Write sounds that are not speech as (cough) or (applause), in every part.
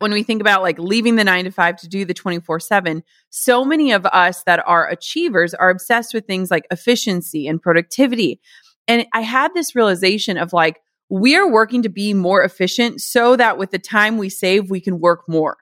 when we think about like leaving the nine to five to do the 24 7, so many of us that are achievers are obsessed with things like efficiency and productivity. And I had this realization of like, we're working to be more efficient so that with the time we save, we can work more.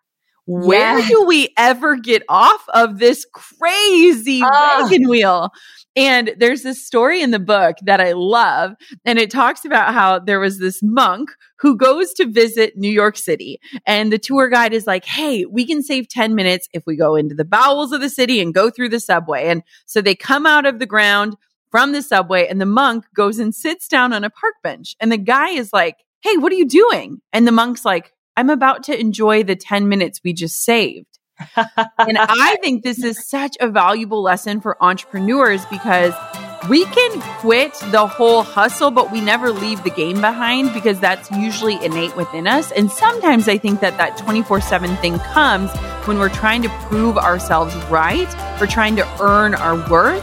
Where do we ever get off of this crazy wagon wheel? And there's this story in the book that I love. And it talks about how there was this monk who goes to visit New York City. And the tour guide is like, Hey, we can save 10 minutes if we go into the bowels of the city and go through the subway. And so they come out of the ground from the subway and the monk goes and sits down on a park bench. And the guy is like, Hey, what are you doing? And the monk's like, I'm about to enjoy the 10 minutes we just saved. and (laughs) I think this is such a valuable lesson for entrepreneurs because we can quit the whole hustle, but we never leave the game behind because that's usually innate within us. And sometimes I think that that 24 7 thing comes when we're trying to prove ourselves right, we're trying to earn our worth.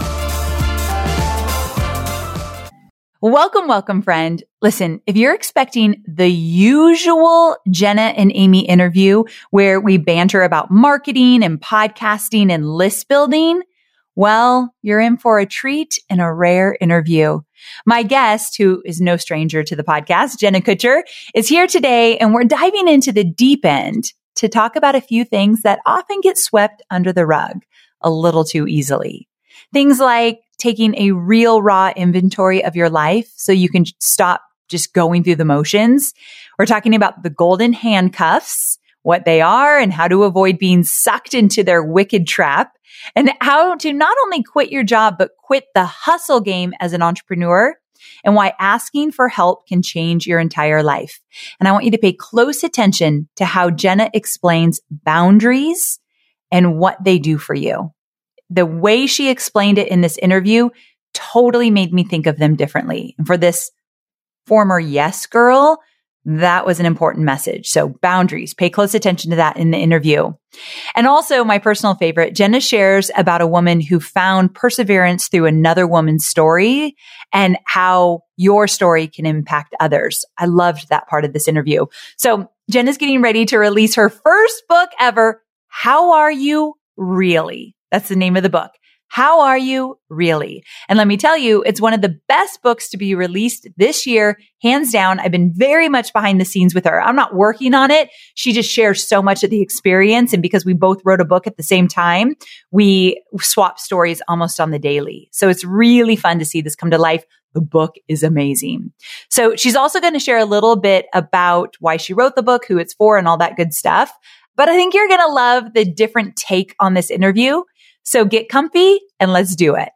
Welcome, welcome, friend. Listen, if you're expecting the usual Jenna and Amy interview where we banter about marketing and podcasting and list building, well, you're in for a treat and a rare interview. My guest, who is no stranger to the podcast, Jenna Kutcher, is here today and we're diving into the deep end to talk about a few things that often get swept under the rug a little too easily. Things like taking a real raw inventory of your life so you can stop just going through the motions. We're talking about the golden handcuffs, what they are and how to avoid being sucked into their wicked trap and how to not only quit your job, but quit the hustle game as an entrepreneur and why asking for help can change your entire life. And I want you to pay close attention to how Jenna explains boundaries and what they do for you the way she explained it in this interview totally made me think of them differently. And for this former yes girl, that was an important message. So boundaries, pay close attention to that in the interview. And also my personal favorite, Jenna shares about a woman who found perseverance through another woman's story and how your story can impact others. I loved that part of this interview. So Jenna's getting ready to release her first book ever. How are you really? That's the name of the book. How are you really? And let me tell you, it's one of the best books to be released this year. Hands down. I've been very much behind the scenes with her. I'm not working on it. She just shares so much of the experience. And because we both wrote a book at the same time, we swap stories almost on the daily. So it's really fun to see this come to life. The book is amazing. So she's also going to share a little bit about why she wrote the book, who it's for and all that good stuff. But I think you're going to love the different take on this interview so get comfy and let's do it.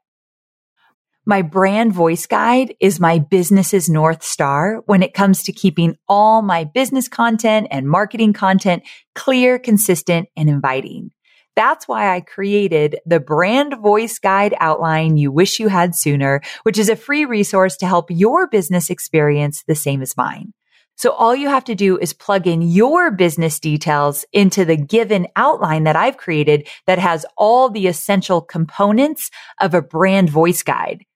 My brand voice guide is my business's North Star when it comes to keeping all my business content and marketing content clear, consistent, and inviting. That's why I created the brand voice guide outline you wish you had sooner, which is a free resource to help your business experience the same as mine. So all you have to do is plug in your business details into the given outline that I've created that has all the essential components of a brand voice guide.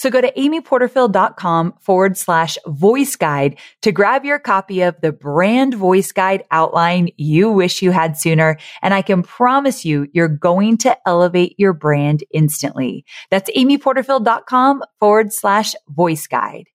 So go to amyporterfield.com forward slash voice guide to grab your copy of the brand voice guide outline you wish you had sooner. And I can promise you, you're going to elevate your brand instantly. That's amyporterfield.com forward slash voice guide.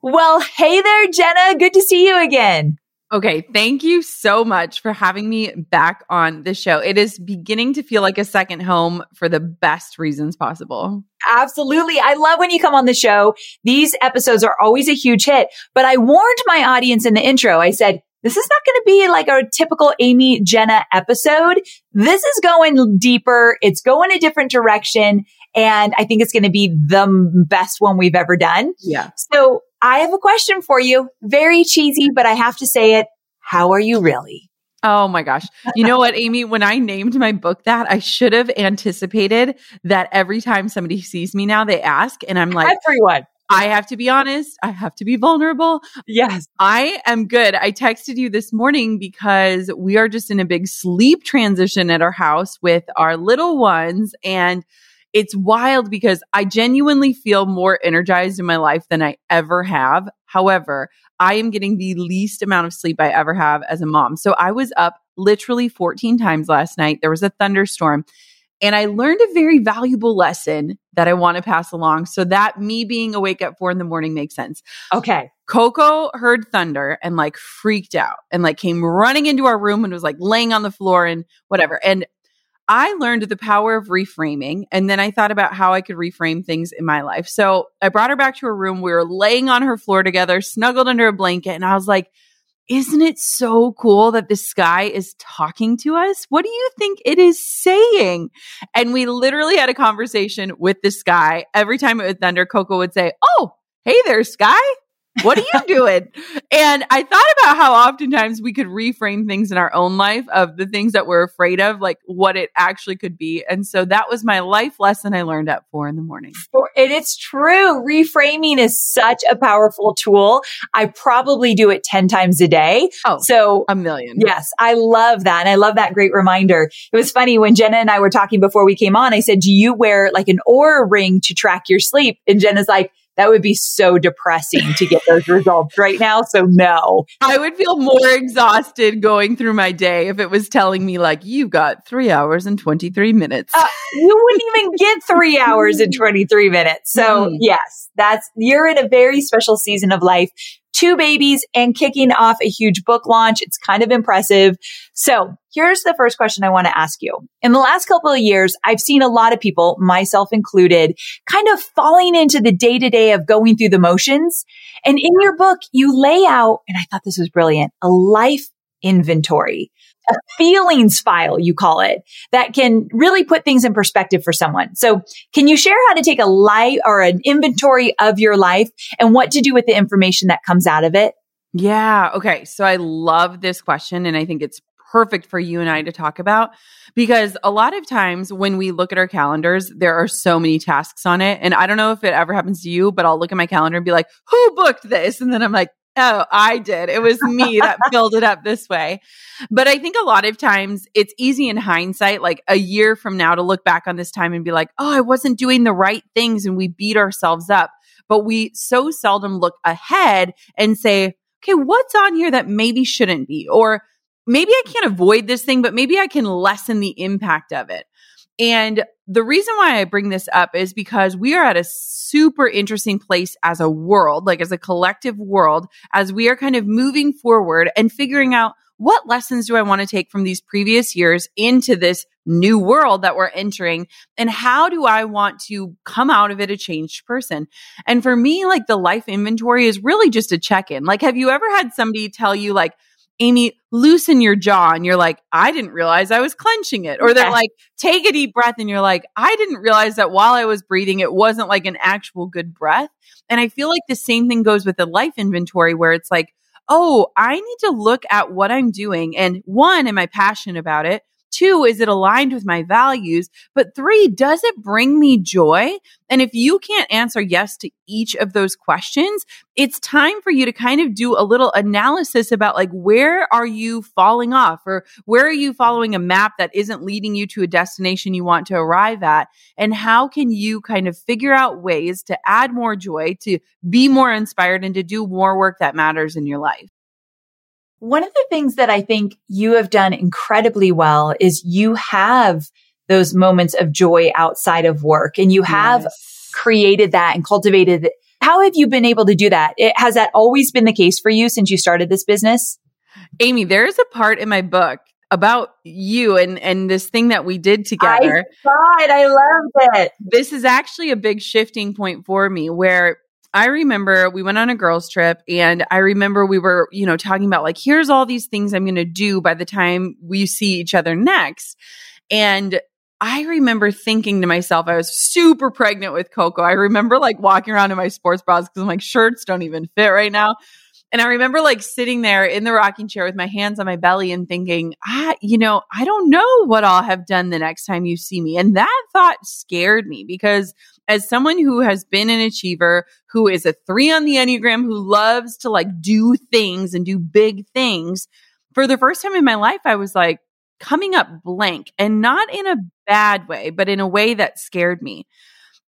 Well, hey there, Jenna. Good to see you again. Okay, thank you so much for having me back on the show. It is beginning to feel like a second home for the best reasons possible. Absolutely. I love when you come on the show. These episodes are always a huge hit, but I warned my audience in the intro. I said, this is not going to be like a typical Amy Jenna episode. This is going deeper. It's going a different direction. And I think it's going to be the best one we've ever done. Yeah. So I have a question for you. Very cheesy, but I have to say it. How are you really? Oh my gosh. You know what, Amy? When I named my book that, I should have anticipated that every time somebody sees me now, they ask, and I'm like, everyone. I have to be honest. I have to be vulnerable. Yes. I am good. I texted you this morning because we are just in a big sleep transition at our house with our little ones. And it's wild because I genuinely feel more energized in my life than I ever have. However, I am getting the least amount of sleep I ever have as a mom. So I was up literally 14 times last night. There was a thunderstorm. And I learned a very valuable lesson that I want to pass along. So that me being awake at four in the morning makes sense. Okay. Coco heard thunder and like freaked out and like came running into our room and was like laying on the floor and whatever. And I learned the power of reframing. And then I thought about how I could reframe things in my life. So I brought her back to her room. We were laying on her floor together, snuggled under a blanket. And I was like, isn't it so cool that the sky is talking to us? What do you think it is saying? And we literally had a conversation with the sky. Every time it would thunder, Coco would say, Oh, hey there, sky. What are you (laughs) doing? and I thought about how oftentimes we could reframe things in our own life of the things that we're afraid of, like what it actually could be. And so that was my life lesson I learned at four in the morning. And it's true. Reframing is such a powerful tool. I probably do it 10 times a day. Oh, so a million. Yes. I love that. And I love that great reminder. It was funny when Jenna and I were talking before we came on. I said, do you wear like an Oura ring to track your sleep? And Jenna's like, that would be so depressing to get those results right now. So no. I would feel more exhausted going through my day if it was telling me like you got three hours and 23 minutes. Uh, you wouldn't even get three hours and 23 minutes. So mm. yes, that's, you're in a very special season of life two babies and kicking off a huge book launch. It's kind of impressive. So here's the first question I want to ask you. In the last couple of years, I've seen a lot of people, myself included, kind of falling into the day to day of going through the motions. And in your book, you lay out, and I thought this was brilliant, a life inventory a feelings file, you call it, that can really put things in perspective for someone. So can you share how to take a life or an inventory of your life and what to do with the information that comes out of it? Yeah. Okay. So I love this question and I think it's perfect for you and I to talk about because a lot of times when we look at our calendars, there are so many tasks on it. And I don't know if it ever happens to you, but I'll look at my calendar and be like, who booked this? And then I'm like, Oh, I did. It was me that (laughs) filled it up this way. But I think a lot of times it's easy in hindsight, like a year from now, to look back on this time and be like, oh, I wasn't doing the right things. And we beat ourselves up. But we so seldom look ahead and say, okay, what's on here that maybe shouldn't be? Or maybe I can't avoid this thing, but maybe I can lessen the impact of it. And the reason why I bring this up is because we are at a super interesting place as a world, like as a collective world, as we are kind of moving forward and figuring out what lessons do I want to take from these previous years into this new world that we're entering? And how do I want to come out of it a changed person? And for me, like the life inventory is really just a check in. Like, have you ever had somebody tell you, like, Amy, loosen your jaw. And you're like, I didn't realize I was clenching it. Or they're like, take a deep breath. And you're like, I didn't realize that while I was breathing, it wasn't like an actual good breath. And I feel like the same thing goes with the life inventory where it's like, oh, I need to look at what I'm doing. And one, am I passionate about it? Two, is it aligned with my values? But three, does it bring me joy? And if you can't answer yes to each of those questions, it's time for you to kind of do a little analysis about like, where are you falling off or where are you following a map that isn't leading you to a destination you want to arrive at? And how can you kind of figure out ways to add more joy, to be more inspired and to do more work that matters in your life? One of the things that I think you have done incredibly well is you have those moments of joy outside of work and you have yes. created that and cultivated it. How have you been able to do that? It, has that always been the case for you since you started this business? Amy, there's a part in my book about you and and this thing that we did together. I saw it. I loved it. This is actually a big shifting point for me where I remember we went on a girls trip and I remember we were, you know, talking about like, here's all these things I'm going to do by the time we see each other next. And I remember thinking to myself, I was super pregnant with Coco. I remember like walking around in my sports bras because I'm like, shirts don't even fit right now. And I remember like sitting there in the rocking chair with my hands on my belly and thinking, ah, you know, I don't know what I'll have done the next time you see me. And that thought scared me because as someone who has been an achiever, who is a three on the Enneagram, who loves to like do things and do big things, for the first time in my life, I was like coming up blank and not in a bad way, but in a way that scared me.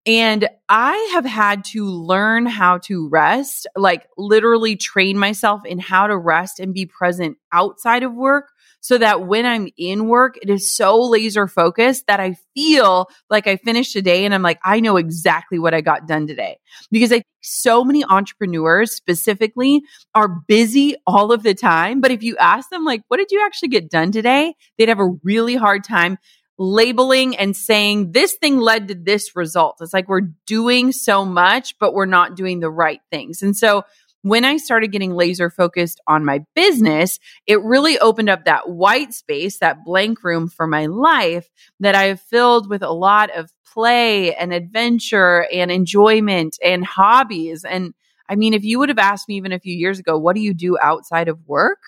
And I have had to learn how to rest, like literally train myself in how to rest and be present outside of work so that when I'm in work, it is so laser focused that I feel like I finished a day and I'm like, I know exactly what I got done today. Because I think so many entrepreneurs specifically are busy all of the time. But if you ask them, like, what did you actually get done today? They'd have a really hard time labeling and saying this thing led to this result. It's like we're doing so much, but we're not doing the right things. And so when I started getting laser focused on my business, it really opened up that white space, that blank room for my life that I have filled with a lot of play and adventure and enjoyment and hobbies. And I mean, if you would have asked me even a few years ago, what do you do outside of work?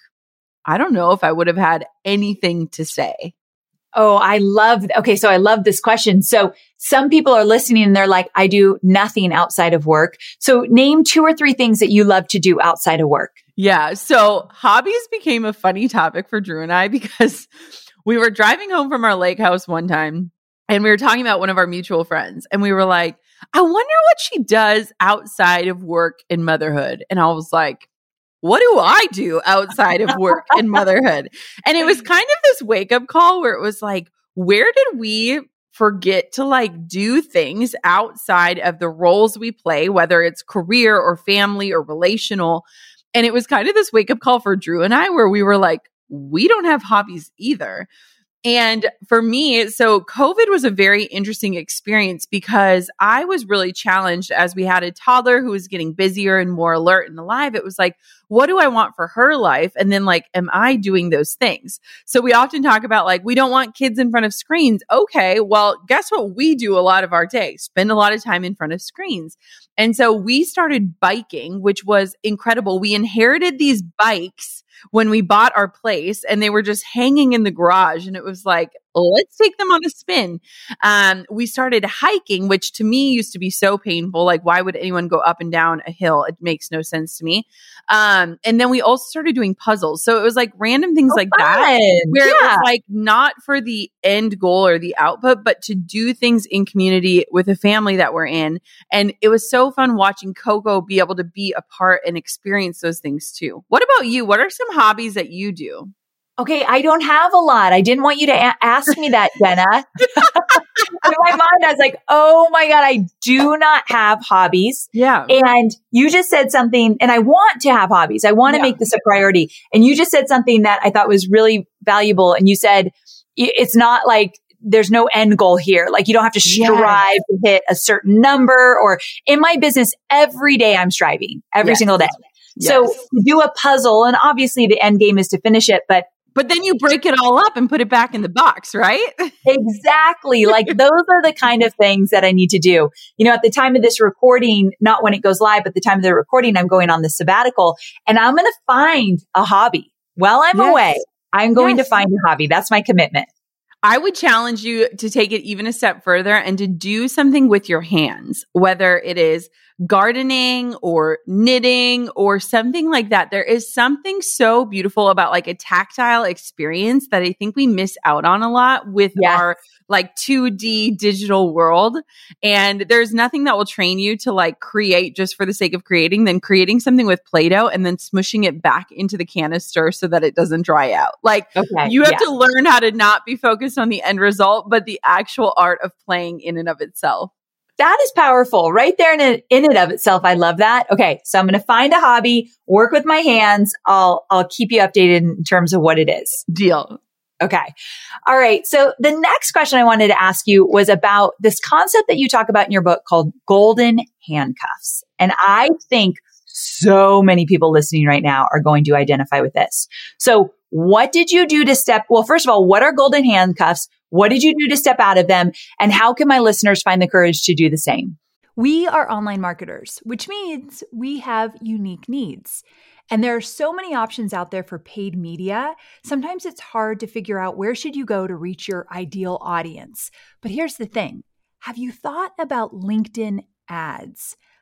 I don't know if I would have had anything to say. Oh, I love, okay. So I love this question. So some people are listening and they're like, I do nothing outside of work. So name two or three things that you love to do outside of work. Yeah. So hobbies became a funny topic for Drew and I (laughs) because we were driving home from our lake house one time and we were talking about one of our mutual friends and we were like, I wonder what she does outside of work and motherhood. And I was like, what do I do outside of work and motherhood? And it was kind of this wake up call where it was like, where did we forget to like do things outside of the roles we play, whether it's career or family or relational? And it was kind of this wake up call for Drew and I where we were like, we don't have hobbies either. And for me, so COVID was a very interesting experience because I was really challenged as we had a toddler who was getting busier and more alert and alive. It was like, what do I want for her life? And then, like, am I doing those things? So we often talk about, like, we don't want kids in front of screens. Okay, well, guess what? We do a lot of our day, spend a lot of time in front of screens. And so we started biking, which was incredible. We inherited these bikes when we bought our place and they were just hanging in the garage and it was like let's take them on a spin. Um, we started hiking, which to me used to be so painful. Like, why would anyone go up and down a hill? It makes no sense to me. Um, and then we also started doing puzzles. So it was like random things oh, like fun. that, where yeah. it was like not for the end goal or the output, but to do things in community with a family that we're in. And it was so fun watching Coco be able to be a part and experience those things too. What about you? What are some hobbies that you do? Okay, I don't have a lot. I didn't want you to a- ask me that, Jenna. (laughs) in my mind, I was like, oh my God, I do not have hobbies. Yeah. And you just said something, and I want to have hobbies. I want to yeah. make this a priority. And you just said something that I thought was really valuable. And you said, it's not like there's no end goal here. Like you don't have to strive yes. to hit a certain number or in my business, every day I'm striving every yes. single day. Yes. So do a puzzle and obviously the end game is to finish it, but but then you break it all up and put it back in the box, right? exactly. Like (laughs) those are the kind of things that I need to do. You know, at the time of this recording, not when it goes live, but the time of the recording, I'm going on the sabbatical and I'm going to find a hobby while I'm yes. away. I'm going yes. to find a hobby. That's my commitment. I would challenge you to take it even a step further and to do something with your hands, whether it is gardening or knitting or something like that. There is something so beautiful about like a tactile experience that I think we miss out on a lot with yes. our like 2D digital world. And there's nothing that will train you to like create just for the sake of creating than creating something with Play Doh and then smushing it back into the canister so that it doesn't dry out. Like okay, you have yeah. to learn how to not be focused on the end result, but the actual art of playing in and of itself. That is powerful right there in, it, in and of itself. I love that. Okay. So I'm going to find a hobby, work with my hands. I'll, I'll keep you updated in terms of what it is. Deal. Okay. All right. So the next question I wanted to ask you was about this concept that you talk about in your book called golden handcuffs. And I think so many people listening right now are going to identify with this. So what did you do to step? Well, first of all, what are golden handcuffs? What did you do to step out of them? And how can my listeners find the courage to do the same? We are online marketers, which means we have unique needs. And there are so many options out there for paid media. Sometimes it's hard to figure out where should you go to reach your ideal audience. But here's the thing. Have you thought about LinkedIn ads?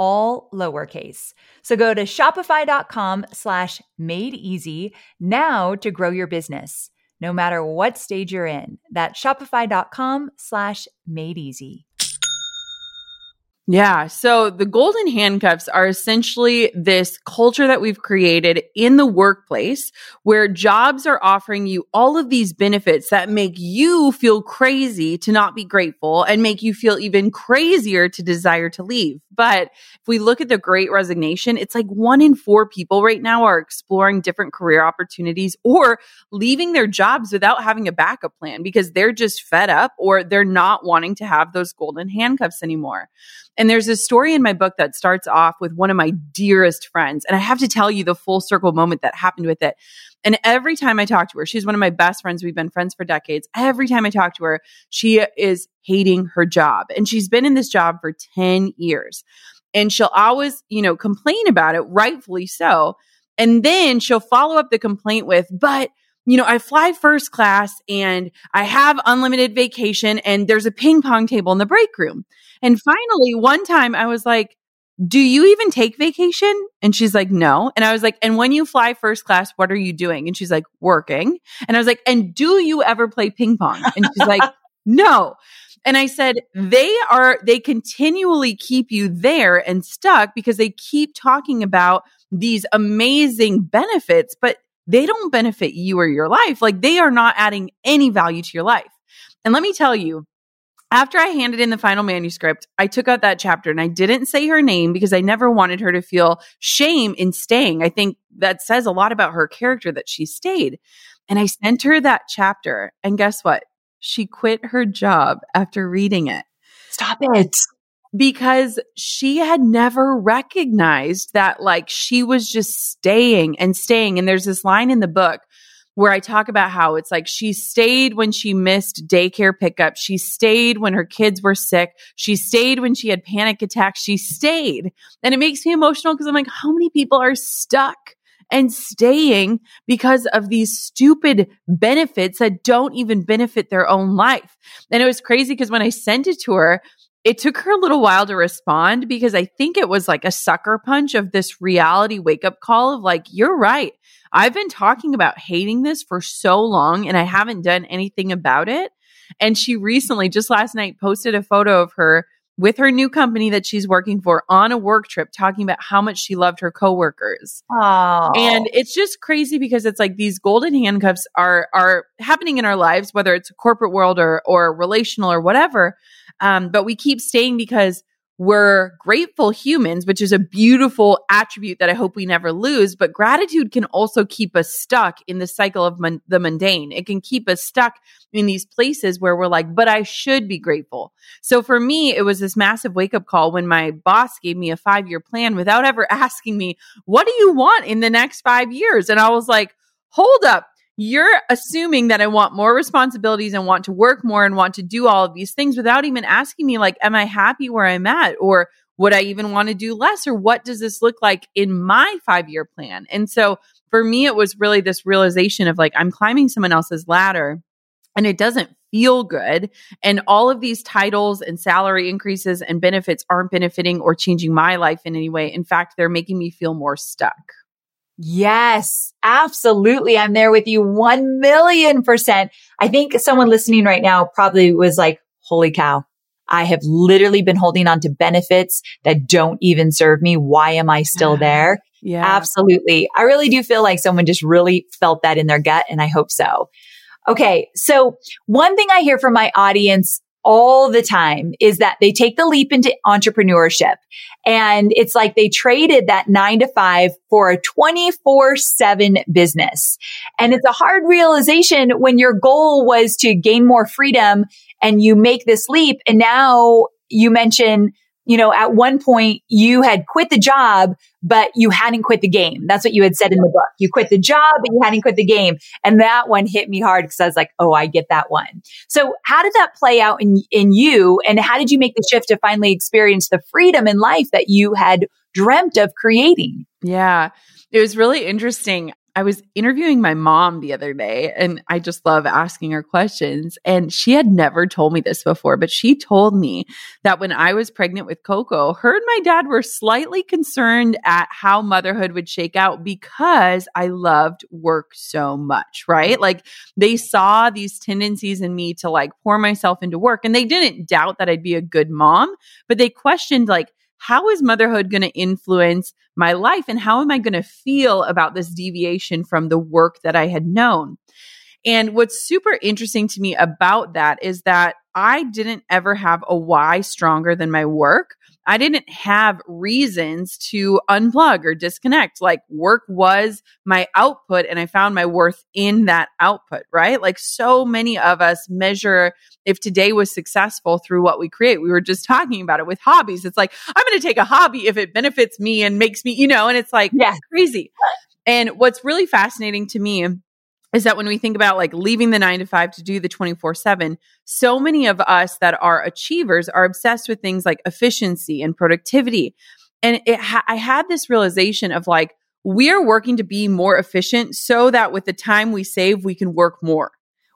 all lowercase. So go to shopify.com slash made easy now to grow your business, no matter what stage you're in. That's shopify.com slash made easy. Yeah. So the golden handcuffs are essentially this culture that we've created in the workplace where jobs are offering you all of these benefits that make you feel crazy to not be grateful and make you feel even crazier to desire to leave. But if we look at the great resignation, it's like one in four people right now are exploring different career opportunities or leaving their jobs without having a backup plan because they're just fed up or they're not wanting to have those golden handcuffs anymore. And there's a story in my book that starts off with one of my dearest friends. And I have to tell you the full circle moment that happened with it. And every time I talk to her, she's one of my best friends. We've been friends for decades. Every time I talk to her, she is hating her job. And she's been in this job for 10 years. And she'll always, you know, complain about it, rightfully so. And then she'll follow up the complaint with, but you know, I fly first class and I have unlimited vacation and there's a ping pong table in the break room. And finally, one time I was like, do you even take vacation? And she's like, no. And I was like, and when you fly first class, what are you doing? And she's like, working. And I was like, and do you ever play ping pong? And she's like, (laughs) no. And I said, they are, they continually keep you there and stuck because they keep talking about these amazing benefits, but they don't benefit you or your life. Like they are not adding any value to your life. And let me tell you, after I handed in the final manuscript, I took out that chapter and I didn't say her name because I never wanted her to feel shame in staying. I think that says a lot about her character that she stayed. And I sent her that chapter. And guess what? She quit her job after reading it. Stop it. Because she had never recognized that, like, she was just staying and staying. And there's this line in the book where I talk about how it's like she stayed when she missed daycare pickup. She stayed when her kids were sick. She stayed when she had panic attacks. She stayed. And it makes me emotional because I'm like, how many people are stuck? and staying because of these stupid benefits that don't even benefit their own life. And it was crazy because when I sent it to her, it took her a little while to respond because I think it was like a sucker punch of this reality wake up call of like, you're right. I've been talking about hating this for so long and I haven't done anything about it. And she recently, just last night, posted a photo of her with her new company that she's working for on a work trip talking about how much she loved her coworkers. Oh. And it's just crazy because it's like these golden handcuffs are are happening in our lives whether it's a corporate world or or relational or whatever. Um, but we keep staying because we're grateful humans, which is a beautiful attribute that I hope we never lose. But gratitude can also keep us stuck in the cycle of mon- the mundane. It can keep us stuck in these places where we're like, but I should be grateful. So for me, it was this massive wake up call when my boss gave me a five year plan without ever (laughs) asking me, what do you want in the next five years? And I was like, hold up you're assuming that I want more responsibilities and want to work more and want to do all of these things without even asking me, like, am I happy where I'm at? Or would I even want to do less? Or what does this look like in my five year plan? And so for me, it was really this realization of like, I'm climbing someone else's ladder and it doesn't feel good. And all of these titles and salary increases and benefits aren't benefiting or changing my life in any way. In fact, they're making me feel more stuck. Yes, absolutely. I'm there with you 1 million percent. I think someone listening right now probably was like, holy cow. I have literally been holding on to benefits that don't even serve me. Why am I still (sighs) there? Yeah. Absolutely. I really do feel like someone just really felt that in their gut and I hope so. Okay. So one thing I hear from my audience all the time is that they take the leap into entrepreneurship and it's like they traded that nine to five for a 24 seven business. And it's a hard realization when your goal was to gain more freedom and you make this leap. And now you mention you know, at one point you had quit the job, but you hadn't quit the game. That's what you had said in the book. You quit the job, but you hadn't quit the game. And that one hit me hard because I was like, oh, I get that one. So how did that play out in, in you? And how did you make the shift to finally experience the freedom in life that you had dreamt of creating? Yeah. It was really interesting. I was interviewing my mom the other day and I just love asking her questions. And she had never told me this before, but she told me that when I was pregnant with Coco, her and my dad were slightly concerned at how motherhood would shake out because I loved work so much, right? Like they saw these tendencies in me to like pour myself into work and they didn't doubt that I'd be a good mom, but they questioned like, how is motherhood going to influence my life and how am I going to feel about this deviation from the work that I had known? And what's super interesting to me about that is that I didn't ever have a why stronger than my work. I didn't have reasons to unplug or disconnect. Like work was my output and I found my worth in that output, right? Like so many of us measure if today was successful through what we create. We were just talking about it with hobbies. It's like, I'm going to take a hobby if it benefits me and makes me, you know, and it's like yeah. crazy. And what's really fascinating to me is that when we think about like leaving the nine to five to do the 24 7, so many of us that are achievers are obsessed with things like efficiency and productivity. And it ha- I had this realization of like, we are working to be more efficient so that with the time we save, we can work more.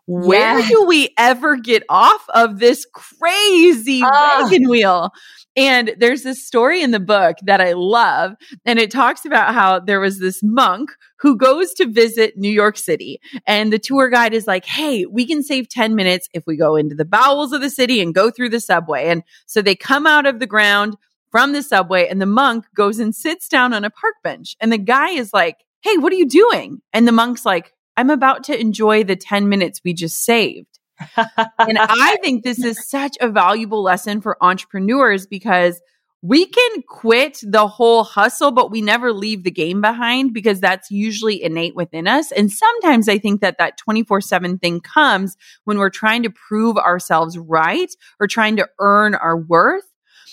Where do we ever get off of this crazy Ah. wagon wheel? And there's this story in the book that I love. And it talks about how there was this monk who goes to visit New York City. And the tour guide is like, Hey, we can save 10 minutes if we go into the bowels of the city and go through the subway. And so they come out of the ground from the subway and the monk goes and sits down on a park bench. And the guy is like, Hey, what are you doing? And the monk's like, I'm about to enjoy the 10 minutes we just saved. And (laughs) I think this is such a valuable lesson for entrepreneurs because we can quit the whole hustle, but we never leave the game behind because that's usually innate within us. And sometimes I think that that 24 7 thing comes when we're trying to prove ourselves right or trying to earn our worth.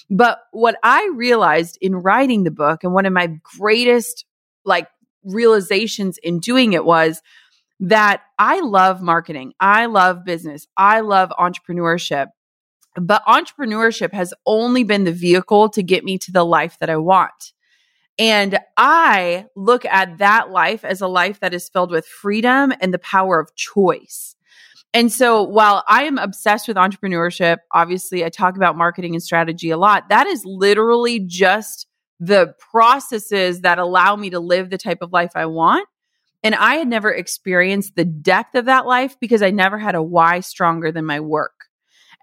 But what I realized in writing the book and one of my greatest like realizations in doing it was that I love marketing. I love business. I love entrepreneurship. But entrepreneurship has only been the vehicle to get me to the life that I want. And I look at that life as a life that is filled with freedom and the power of choice. And so while I am obsessed with entrepreneurship, obviously I talk about marketing and strategy a lot. That is literally just the processes that allow me to live the type of life I want. And I had never experienced the depth of that life because I never had a why stronger than my work.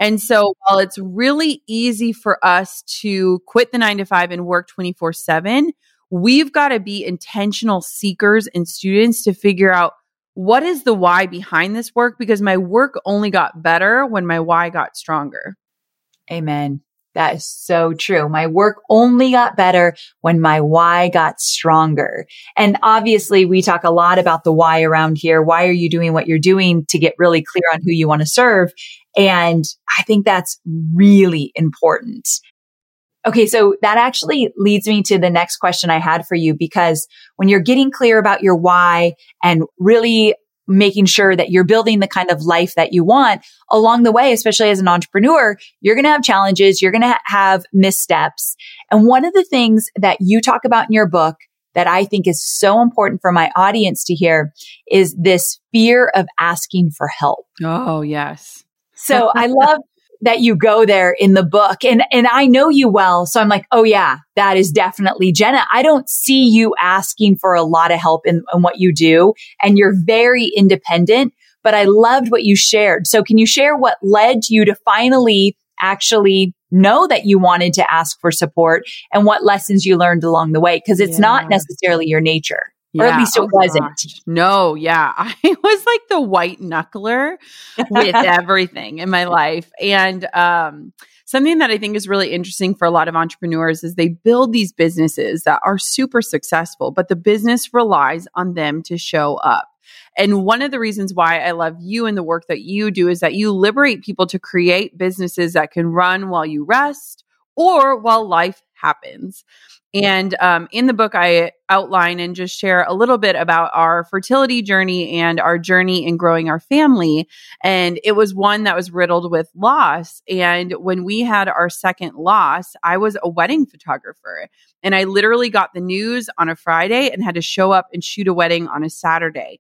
And so while it's really easy for us to quit the nine to five and work 24 seven, we've got to be intentional seekers and students to figure out what is the why behind this work because my work only got better when my why got stronger. Amen. That is so true. My work only got better when my why got stronger. And obviously we talk a lot about the why around here. Why are you doing what you're doing to get really clear on who you want to serve? And I think that's really important. Okay. So that actually leads me to the next question I had for you because when you're getting clear about your why and really making sure that you're building the kind of life that you want along the way, especially as an entrepreneur, you're going to have challenges. You're going to have missteps. And one of the things that you talk about in your book that I think is so important for my audience to hear is this fear of asking for help. Oh, yes. So (laughs) I love that you go there in the book and, and I know you well. So I'm like, oh yeah, that is definitely Jenna. I don't see you asking for a lot of help in, in what you do and you're very independent, but I loved what you shared. So can you share what led you to finally actually know that you wanted to ask for support and what lessons you learned along the way? Cause it's not necessarily your nature. Or at Yeah. least it Oh, wasn't. gosh. No, yeah. (laughs) I was like the white knuckler with (laughs) everything in my life. And um, something that I think is really interesting for a lot of entrepreneurs is they build these businesses that are super successful, but the business relies on them to show up. And one of the reasons why I love you and the work that you do is that you liberate people to create businesses that can run while you rest or while life happens. And um, in the book, I outline and just share a little bit about our fertility journey and our journey in growing our family. And it was one that was riddled with loss. And when we had our second loss, I was a wedding photographer. And I literally got the news on a Friday and had to show up and shoot a wedding on a Saturday.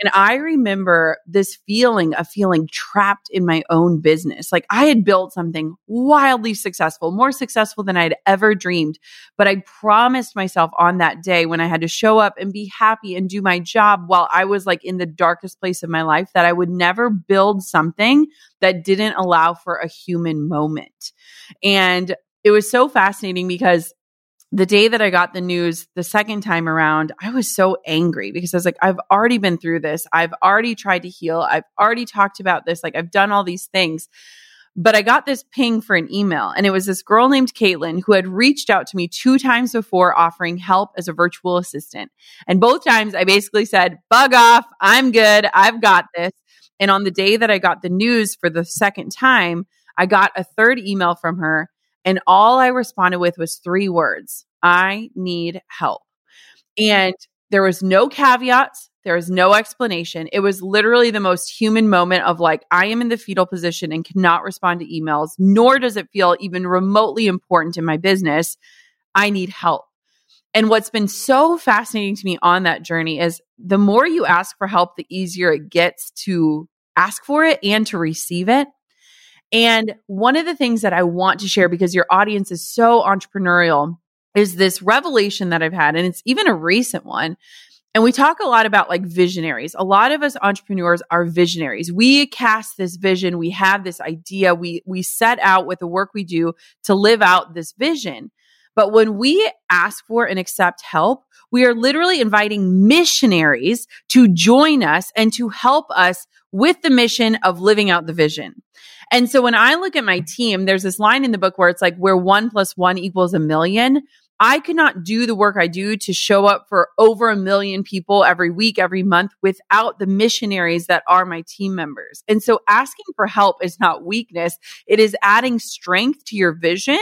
And I remember this feeling of feeling trapped in my own business. Like I had built something wildly successful, more successful than I'd ever dreamed. But I promised myself on that day when I had to show up and be happy and do my job while I was like in the darkest place of my life that I would never build something that didn't allow for a human moment. And it was so fascinating because the day that I got the news the second time around, I was so angry because I was like, I've already been through this. I've already tried to heal. I've already talked about this. Like, I've done all these things. But I got this ping for an email, and it was this girl named Caitlin who had reached out to me two times before offering help as a virtual assistant. And both times I basically said, Bug off. I'm good. I've got this. And on the day that I got the news for the second time, I got a third email from her and all I responded with was three words I need help. And there was no caveats, there was no explanation. It was literally the most human moment of like, I am in the fetal position and cannot respond to emails, nor does it feel even remotely important in my business. I need help. And what's been so fascinating to me on that journey is the more you ask for help, the easier it gets to ask for it and to receive it. And one of the things that I want to share because your audience is so entrepreneurial is this revelation that I've had, and it's even a recent one. And we talk a lot about like visionaries. A lot of us entrepreneurs are visionaries. We cast this vision, we have this idea, we we set out with the work we do to live out this vision. But when we ask for and accept help, we are literally inviting missionaries to join us and to help us with the mission of living out the vision. And so when I look at my team, there's this line in the book where it's like, where one plus one equals a million. I could not do the work I do to show up for over a million people every week, every month without the missionaries that are my team members. And so asking for help is not weakness. It is adding strength to your vision.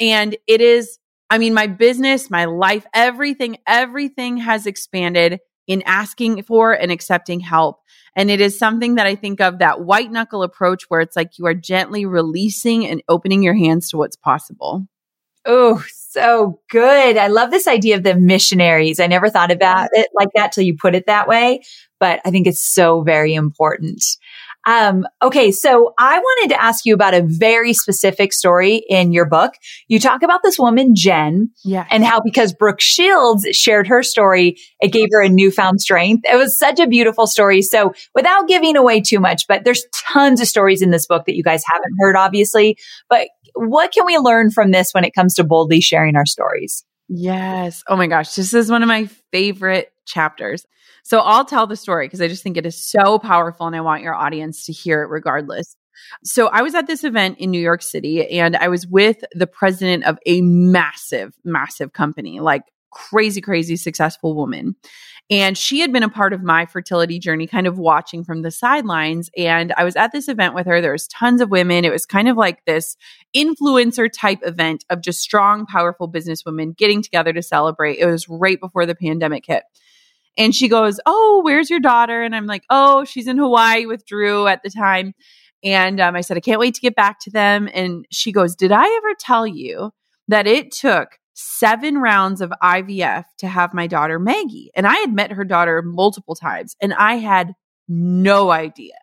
And it is, I mean, my business, my life, everything, everything has expanded in asking for and accepting help. And it is something that I think of that white knuckle approach where it's like you are gently releasing and opening your hands to what's possible. Oh, so good. I love this idea of the missionaries. I never thought about it like that till you put it that way, but I think it's so very important. Um, okay. So I wanted to ask you about a very specific story in your book. You talk about this woman, Jen, yeah. and how because Brooke Shields shared her story, it gave her a newfound strength. It was such a beautiful story. So without giving away too much, but there's tons of stories in this book that you guys haven't heard, obviously, but what can we learn from this when it comes to boldly sharing our stories? Yes. Oh my gosh. This is one of my favorite chapters. So I'll tell the story because I just think it is so powerful and I want your audience to hear it regardless. So I was at this event in New York City and I was with the president of a massive, massive company, like crazy, crazy successful woman. And she had been a part of my fertility journey, kind of watching from the sidelines. And I was at this event with her. There was tons of women. It was kind of like this influencer type event of just strong, powerful businesswomen getting together to celebrate. It was right before the pandemic hit. And she goes, Oh, where's your daughter? And I'm like, Oh, she's in Hawaii with Drew at the time. And um, I said, I can't wait to get back to them. And she goes, Did I ever tell you that it took seven rounds of IVF to have my daughter Maggie? And I had met her daughter multiple times and I had no idea.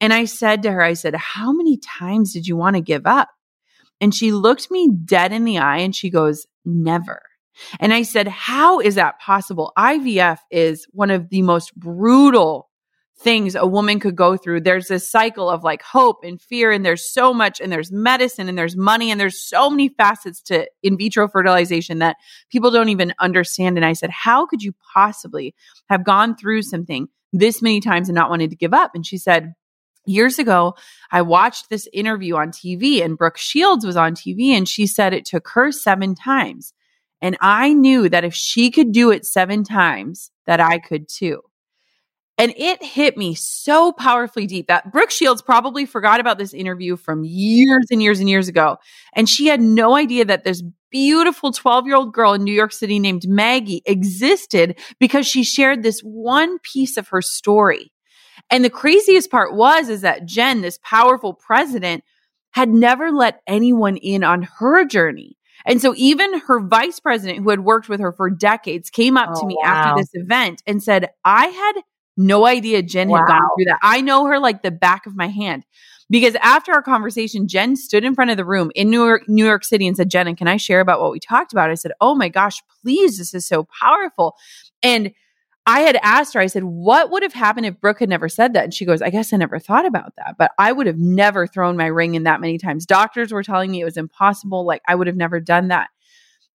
And I said to her, I said, How many times did you want to give up? And she looked me dead in the eye and she goes, Never. And I said, How is that possible? IVF is one of the most brutal things a woman could go through. There's this cycle of like hope and fear, and there's so much, and there's medicine, and there's money, and there's so many facets to in vitro fertilization that people don't even understand. And I said, How could you possibly have gone through something this many times and not wanted to give up? And she said, Years ago, I watched this interview on TV, and Brooke Shields was on TV, and she said it took her seven times. And I knew that if she could do it seven times, that I could too. And it hit me so powerfully deep that Brooke Shields probably forgot about this interview from years and years and years ago. And she had no idea that this beautiful 12 year old girl in New York City named Maggie existed because she shared this one piece of her story. And the craziest part was, is that Jen, this powerful president, had never let anyone in on her journey. And so even her vice president, who had worked with her for decades, came up oh, to me wow. after this event and said, I had no idea Jen wow. had gone through that. I know her like the back of my hand. Because after our conversation, Jen stood in front of the room in New York, New York City and said, Jen, can I share about what we talked about? I said, Oh my gosh, please, this is so powerful. And I had asked her, I said, what would have happened if Brooke had never said that? And she goes, I guess I never thought about that, but I would have never thrown my ring in that many times. Doctors were telling me it was impossible. Like I would have never done that.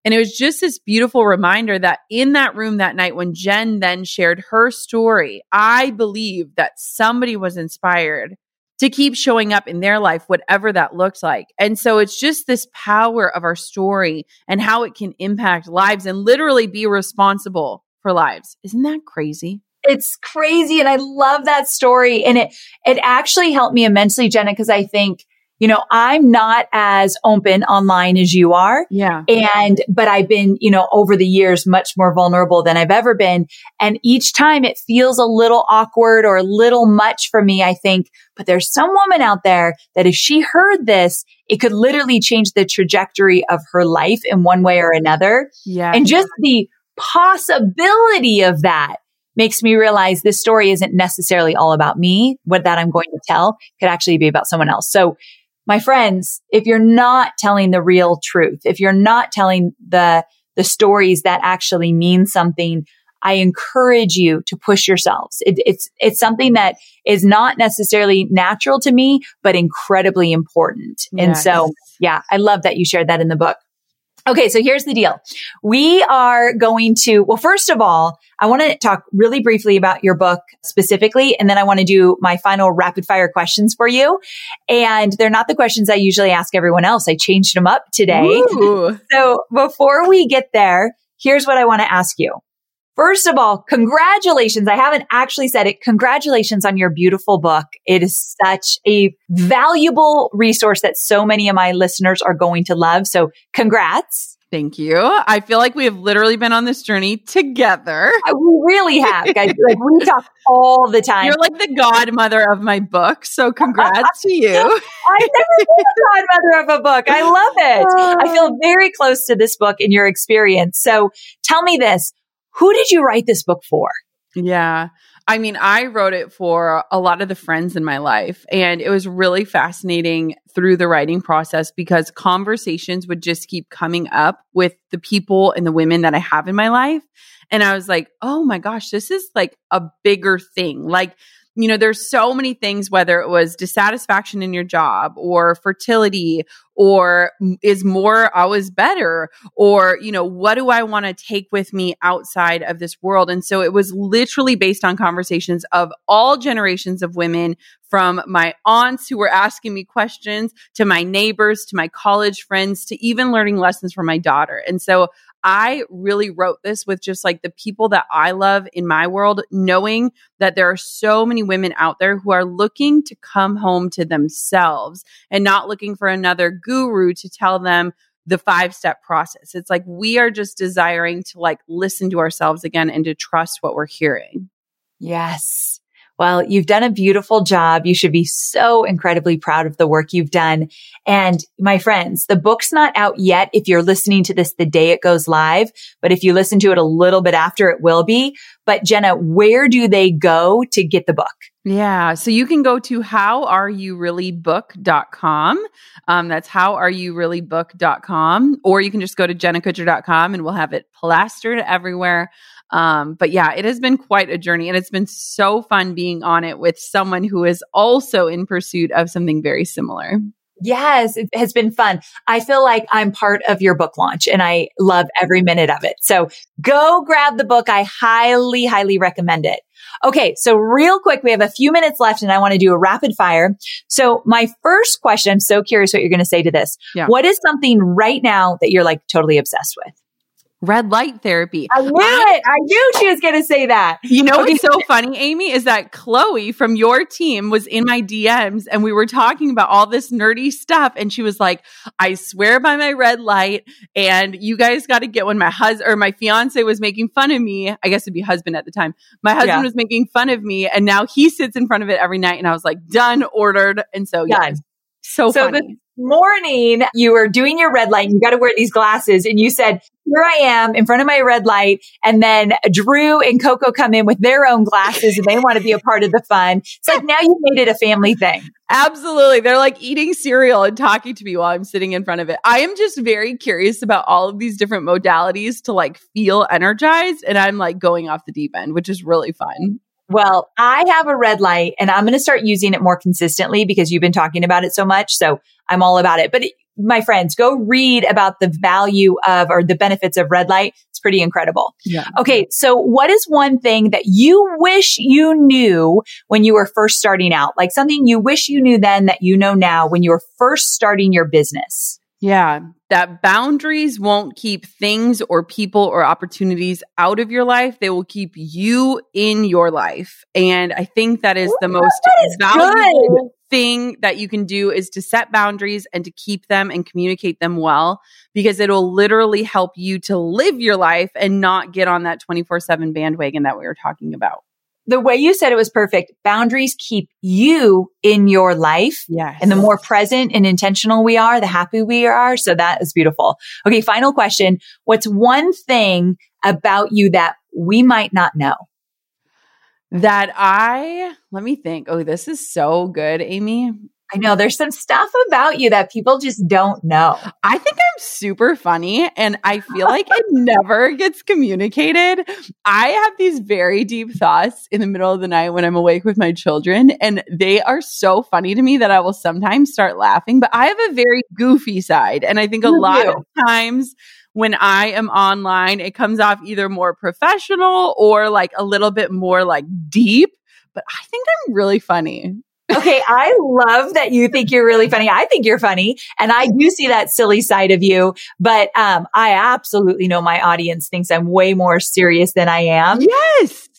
And it was just this beautiful reminder that in that room that night, when Jen then shared her story, I believe that somebody was inspired to keep showing up in their life, whatever that looks like. And so it's just this power of our story and how it can impact lives and literally be responsible for lives. Isn't that crazy? It's crazy. And I love that story. And it, it actually helped me immensely, Jenna, because I think, you know, I'm not as open online as you are. Yeah. And, but I've been, you know, over the years, much more vulnerable than I've ever been. And each time it feels a little awkward or a little much for me, I think, but there's some woman out there that if she heard this, it could literally change the trajectory of her life in one way or another. Yeah. And just the possibility of that makes me realize this story isn't necessarily all about me. What that I'm going to tell could actually be about someone else. So my friends, if you're not telling the real truth, if you're not telling the, the stories that actually mean something, I encourage you to push yourselves. It, it's, it's something that is not necessarily natural to me, but incredibly important. Yes. And so, yeah, I love that you shared that in the book. Okay. So here's the deal. We are going to, well, first of all, I want to talk really briefly about your book specifically. And then I want to do my final rapid fire questions for you. And they're not the questions I usually ask everyone else. I changed them up today. Ooh. So before we get there, here's what I want to ask you. First of all, congratulations. I haven't actually said it. Congratulations on your beautiful book. It is such a valuable resource that so many of my listeners are going to love. So congrats. Thank you. I feel like we have literally been on this journey together. We really have, guys. like we talk all the (laughs) time. You're like the godmother of my book. So congrats to you. (laughs) I've never been a godmother of a book. I love it. I feel (laughs) very close to this book in your experience. So tell me this. Who did you write this book for? Yeah. I mean, I wrote it for a lot of the friends in my life, and it was really fascinating through the writing process because conversations would just keep coming up with the people and the women that I have in my life. And I was like, oh my gosh, this is like a bigger thing. Like, you know, there's so many things, whether it was dissatisfaction in your job or fertility or is more always better or, you know, what do I want to take with me outside of this world? And so it was literally based on conversations of all generations of women from my aunts who were asking me questions to my neighbors, to my college friends, to even learning lessons from my daughter. And so I really wrote this with just like the people that I love in my world, knowing that there are so many women out there who are looking to come home to themselves and not looking for another guru to tell them the five step process. It's like we are just desiring to like listen to ourselves again and to trust what we're hearing. Yes. Well, you've done a beautiful job. You should be so incredibly proud of the work you've done. And my friends, the book's not out yet if you're listening to this the day it goes live, but if you listen to it a little bit after, it will be. But Jenna, where do they go to get the book? Yeah. So you can go to howareyoureallybook.com. Um, that's howareyoureallybook.com. Or you can just go to jennakutcher.com and we'll have it plastered everywhere. Um, but yeah, it has been quite a journey and it's been so fun being on it with someone who is also in pursuit of something very similar. Yes, it has been fun. I feel like I'm part of your book launch and I love every minute of it. So go grab the book. I highly, highly recommend it. Okay. So real quick, we have a few minutes left and I want to do a rapid fire. So my first question, I'm so curious what you're going to say to this. Yeah. What is something right now that you're like totally obsessed with? Red light therapy. I knew it. I knew she was going to say that. You know okay. what's so funny, Amy, is that Chloe from your team was in my DMs and we were talking about all this nerdy stuff. And she was like, I swear by my red light. And you guys got to get when my husband or my fiance was making fun of me. I guess it'd be husband at the time. My husband yeah. was making fun of me. And now he sits in front of it every night. And I was like, done, ordered. And so, yeah. So, so funny morning, you were doing your red light and you got to wear these glasses. And you said, here I am in front of my red light. And then Drew and Coco come in with their own glasses and they want to be a part of the fun. It's like now you made it a family thing. Absolutely. They're like eating cereal and talking to me while I'm sitting in front of it. I am just very curious about all of these different modalities to like feel energized. And I'm like going off the deep end, which is really fun. Well, I have a red light and I'm going to start using it more consistently because you've been talking about it so much. So I'm all about it. But it, my friends, go read about the value of or the benefits of red light. It's pretty incredible. Yeah. Okay. So what is one thing that you wish you knew when you were first starting out? Like something you wish you knew then that you know now when you were first starting your business? Yeah, that boundaries won't keep things or people or opportunities out of your life. They will keep you in your life. And I think that is the most is valuable good. thing that you can do is to set boundaries and to keep them and communicate them well because it'll literally help you to live your life and not get on that 24 7 bandwagon that we were talking about the way you said it was perfect. Boundaries keep you in your life. Yes. And the more present and intentional we are, the happy we are. So that is beautiful. Okay. Final question. What's one thing about you that we might not know? that I, let me think. Oh, this is so good, Amy. I know there's some stuff about you that people just don't know. I think I'm super funny and I feel like it (laughs) never gets communicated. I have these very deep thoughts in the middle of the night when I'm awake with my children and they are so funny to me that I will sometimes start laughing, but I have a very goofy side. And I think a lot of times when I am online, it comes off either more professional or like a little bit more like deep, but I think I'm really funny okay, I love that you think you're really funny. I think you're funny and I do see that silly side of you, but um, I absolutely know my audience thinks I'm way more serious than I am. Yes.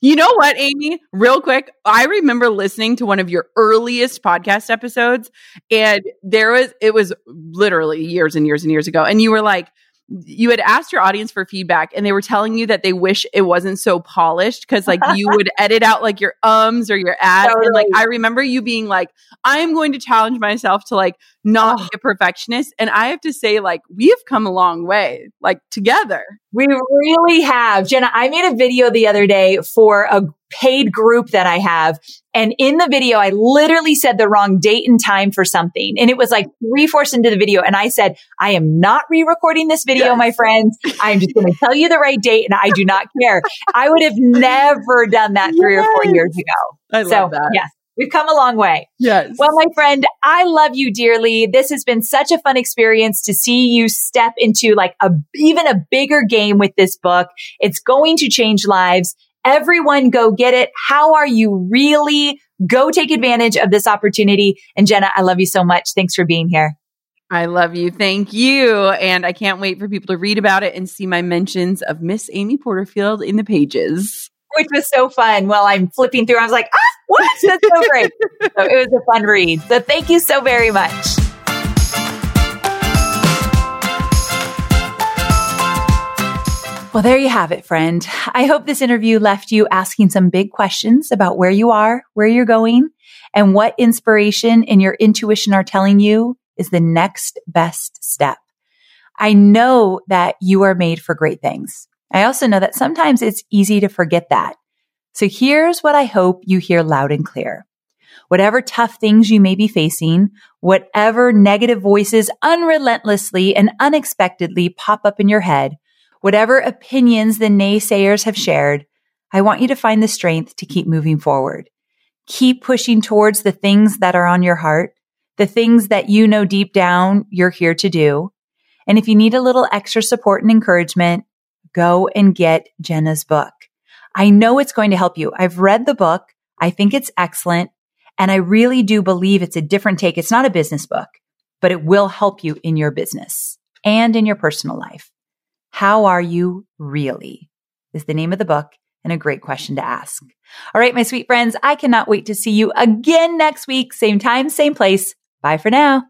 You know what, Amy? Real quick, I remember listening to one of your earliest podcast episodes and there was it was literally years and years and years ago and you were like you had asked your audience for feedback and they were telling you that they wish it wasn't so polished because like you would (laughs) edit out like your ums or your ads totally. and like i remember you being like i'm going to challenge myself to like not oh. be a perfectionist and i have to say like we have come a long way like together we really have jenna i made a video the other day for a paid group that I have. And in the video, I literally said the wrong date and time for something. And it was like three fourths into the video. And I said, I am not re-recording this video, yes. my friends. I'm just going to tell you the right date and I do not care. I would have never done that three yes. or four years ago. I love so, that. Yes. We've come a long way. Yes. Well, my friend, I love you dearly. This has been such a fun experience to see you step into like a, even a bigger game with this book. It's going to change lives. Everyone go get it. How are you really? Go take advantage of this opportunity. And Jenna, I love you so much. Thanks for being here. I love you. Thank you. And I can't wait for people to read about it and see my mentions of Miss Amy Porterfield in the pages. Which was so fun. While I'm flipping through, I was like, ah, what? That's so great. so it was a fun read. So thank you so very much. Well, there you have it, friend. I hope this interview left you asking some big questions about where you are, where you're going, and what inspiration and your intuition are telling you is the next best step. I know that you are made for great things. I also know that sometimes it's easy to forget that. So here's what I hope you hear loud and clear. Whatever tough things you may be facing, whatever negative voices unrelentlessly and unexpectedly pop up in your head, whatever opinions the naysayers have shared, I want you to find the strength to keep moving forward. Keep pushing towards the things that are on your heart, the things that you know deep down you're here to do. And if you need a little extra support and encouragement, go and get Jenna's book. I know it's going to help you. I've read the book. I think it's excellent. And I really do believe it's a different take. It's not a business book, but it will help you in your business and in your personal life. How are you really? Is the name of the book and a great question to ask. All right, my sweet friends, I cannot wait to see you again next week. Same time, same place. Bye for now.